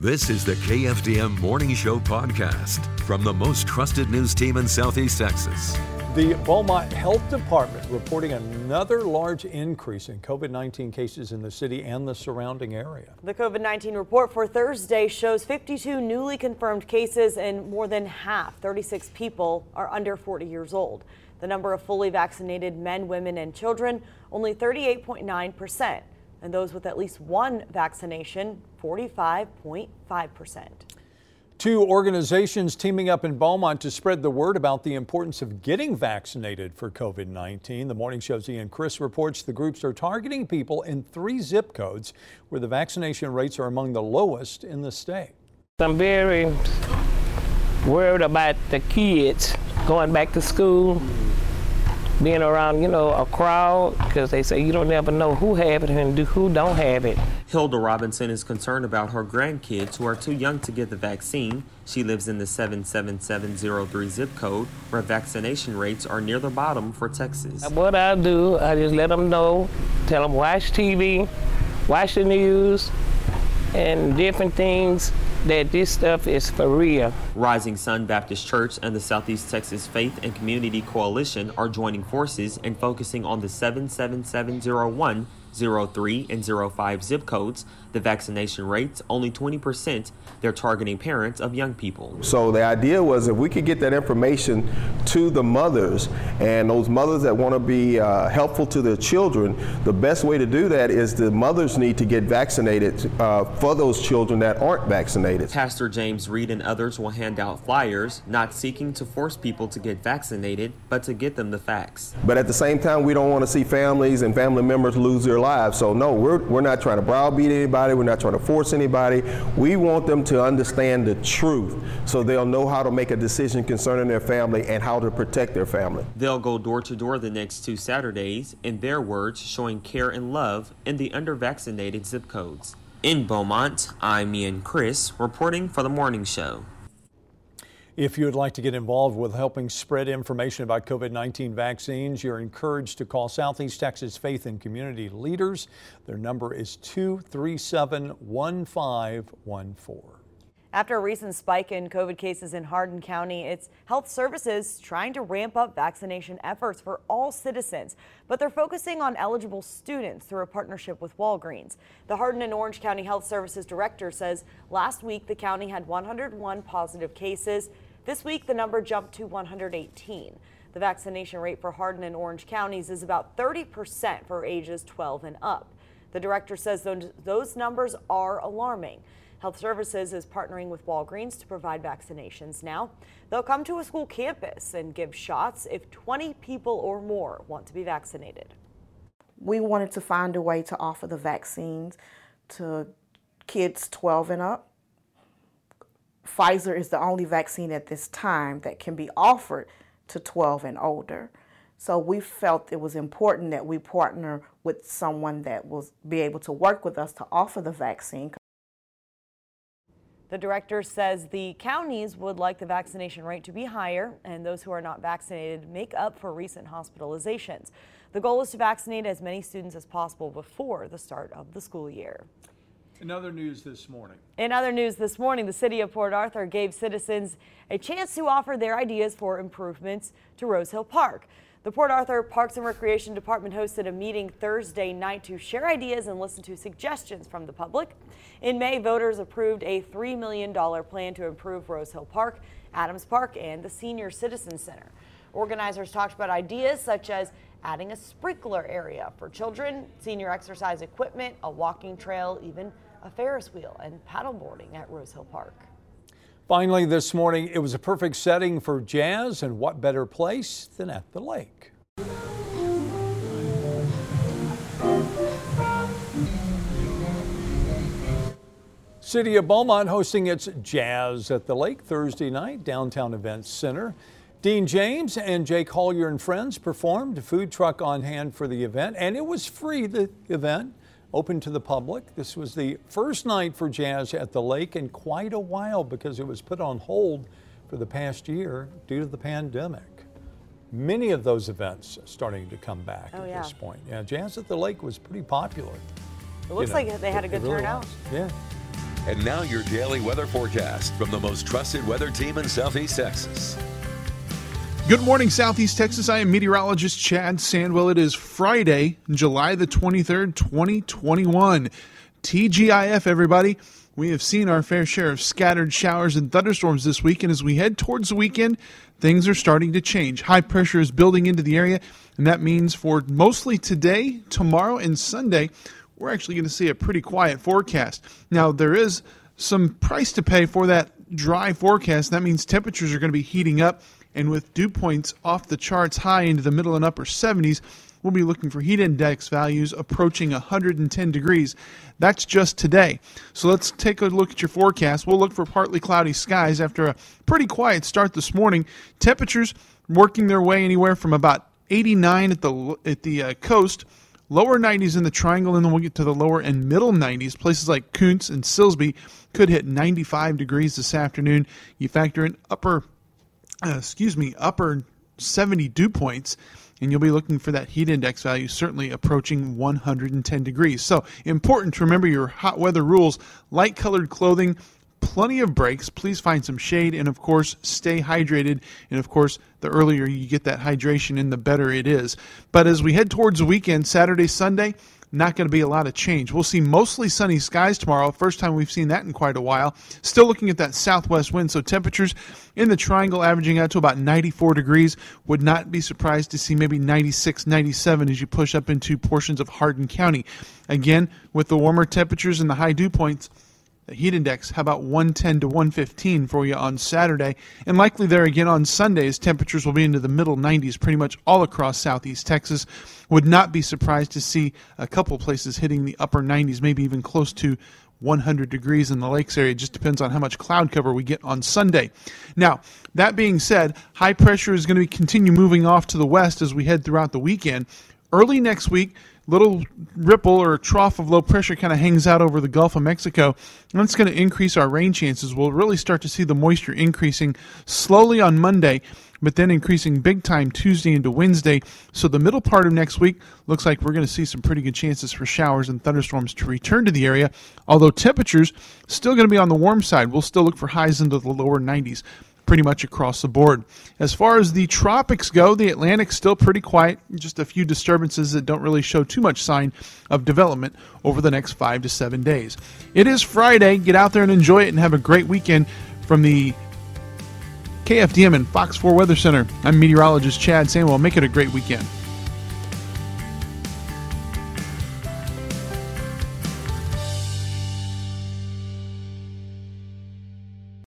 This is the KFDM Morning Show podcast from the most trusted news team in Southeast Texas. The Beaumont Health Department reporting another large increase in COVID 19 cases in the city and the surrounding area. The COVID 19 report for Thursday shows 52 newly confirmed cases, and more than half, 36 people, are under 40 years old. The number of fully vaccinated men, women, and children, only 38.9 percent and those with at least one vaccination, 45.5%. Two organizations teaming up in Beaumont to spread the word about the importance of getting vaccinated for COVID 19. The morning show's Ian Chris reports the groups are targeting people in three zip codes where the vaccination rates are among the lowest in the state. I'm very worried about the kids going back to school being around, you know, a crowd because they say you don't ever know who have it and who don't have it. Hilda Robinson is concerned about her grandkids who are too young to get the vaccine. She lives in the 77703 zip code where vaccination rates are near the bottom for Texas. What I do, I just let them know, tell them watch TV, watch the news, and different things that this stuff is for real. Rising Sun Baptist Church and the Southeast Texas Faith and Community Coalition are joining forces and focusing on the 77701 03 and 05 zip codes. The vaccination rates only 20%. They're targeting parents of young people. So the idea was if we could get that information to the mothers and those mothers that want to be uh, helpful to their children, the best way to do that is the mothers need to get vaccinated uh, for those children that aren't vaccinated. Pastor James Reed and others will hand out flyers, not seeking to force people to get vaccinated, but to get them the facts. But at the same time, we don't want to see families and family members lose their lives. So no, we're, we're not trying to browbeat anybody. We're not trying to force anybody. We want them to understand the truth so they'll know how to make a decision concerning their family and how to protect their family. They'll go door to door the next two Saturdays, in their words, showing care and love in the under-vaccinated zip codes. In Beaumont, I'm Ian Chris, reporting for the morning show. If you would like to get involved with helping spread information about COVID 19 vaccines, you're encouraged to call Southeast Texas Faith and Community Leaders. Their number is 237 1514. After a recent spike in COVID cases in Hardin County, it's health services trying to ramp up vaccination efforts for all citizens, but they're focusing on eligible students through a partnership with Walgreens. The Hardin and Orange County Health Services Director says last week the county had 101 positive cases. This week, the number jumped to 118. The vaccination rate for Hardin and Orange counties is about 30% for ages 12 and up. The director says those numbers are alarming. Health Services is partnering with Walgreens to provide vaccinations now. They'll come to a school campus and give shots if 20 people or more want to be vaccinated. We wanted to find a way to offer the vaccines to kids 12 and up Pfizer is the only vaccine at this time that can be offered to 12 and older. So we felt it was important that we partner with someone that will be able to work with us to offer the vaccine. The director says the counties would like the vaccination rate to be higher and those who are not vaccinated make up for recent hospitalizations. The goal is to vaccinate as many students as possible before the start of the school year. In other news this morning. In other news this morning, the city of Port Arthur gave citizens a chance to offer their ideas for improvements to Rose Hill Park. The Port Arthur Parks and Recreation Department hosted a meeting Thursday night to share ideas and listen to suggestions from the public. In May, voters approved a $3 million plan to improve Rose Hill Park, Adams Park, and the Senior Citizen Center. Organizers talked about ideas such as adding a sprinkler area for children, senior exercise equipment, a walking trail, even a Ferris wheel, and paddleboarding at Rose Hill Park. Finally, this morning, it was a perfect setting for jazz, and what better place than at the lake? City of Beaumont hosting its Jazz at the Lake Thursday night, Downtown Events Center. Dean James and Jake Collier and friends performed, food truck on hand for the event, and it was free, the event open to the public. This was the first night for jazz at the lake in quite a while because it was put on hold for the past year due to the pandemic. Many of those events starting to come back oh, at yeah. this point. Yeah, Jazz at the Lake was pretty popular. It looks you know, like they had a good really turnout. Was. Yeah. And now your daily weather forecast from the most trusted weather team in Southeast Texas. Good morning, Southeast Texas. I am meteorologist Chad Sandwell. It is Friday, July the 23rd, 2021. TGIF, everybody. We have seen our fair share of scattered showers and thunderstorms this week, and as we head towards the weekend, things are starting to change. High pressure is building into the area, and that means for mostly today, tomorrow, and Sunday, we're actually going to see a pretty quiet forecast. Now, there is some price to pay for that dry forecast. That means temperatures are going to be heating up, and with dew points off the charts high into the middle and upper 70s, we'll be looking for heat index values approaching 110 degrees. That's just today. So let's take a look at your forecast. We'll look for partly cloudy skies after a pretty quiet start this morning. Temperatures working their way anywhere from about 89 at the at the uh, coast lower 90s in the triangle, and then we'll get to the lower and middle 90s. Places like Kountze and Silsbee could hit 95 degrees this afternoon. You factor in upper, uh, excuse me, upper 70 dew points, and you'll be looking for that heat index value certainly approaching 110 degrees. So important to remember your hot weather rules: light colored clothing plenty of breaks. Please find some shade and, of course, stay hydrated. And, of course, the earlier you get that hydration in, the better it is. But as we head towards the weekend, Saturday, Sunday, not going to be a lot of change. We'll see mostly sunny skies tomorrow. First time we've seen that in quite a while. Still looking at that southwest wind, so temperatures in the triangle averaging out to about 94 degrees. Would not be surprised to see maybe 96, 97 as you push up into portions of Hardin County. Again, with the warmer temperatures and the high dew points, the heat index, how about 110 to 115 for you on Saturday? And likely there again on Sundays, temperatures will be into the middle 90s pretty much all across southeast Texas. Would not be surprised to see a couple places hitting the upper 90s, maybe even close to 100 degrees in the lakes area. It just depends on how much cloud cover we get on Sunday. Now, that being said, high pressure is going to continue moving off to the west as we head throughout the weekend. Early next week, little ripple or trough of low pressure kind of hangs out over the Gulf of Mexico. And that's going to increase our rain chances. We'll really start to see the moisture increasing slowly on Monday, but then increasing big time Tuesday into Wednesday. So the middle part of next week looks like we're going to see some pretty good chances for showers and thunderstorms to return to the area. Although temperatures still going to be on the warm side, we'll still look for highs into the lower 90s pretty much across the board. As far as the tropics go, the Atlantic's still pretty quiet, just a few disturbances that don't really show too much sign of development over the next five to seven days. It is Friday. Get out there and enjoy it and have a great weekend from the KFDM and Fox 4 Weather Center. I'm meteorologist Chad Sandwell. Make it a great weekend.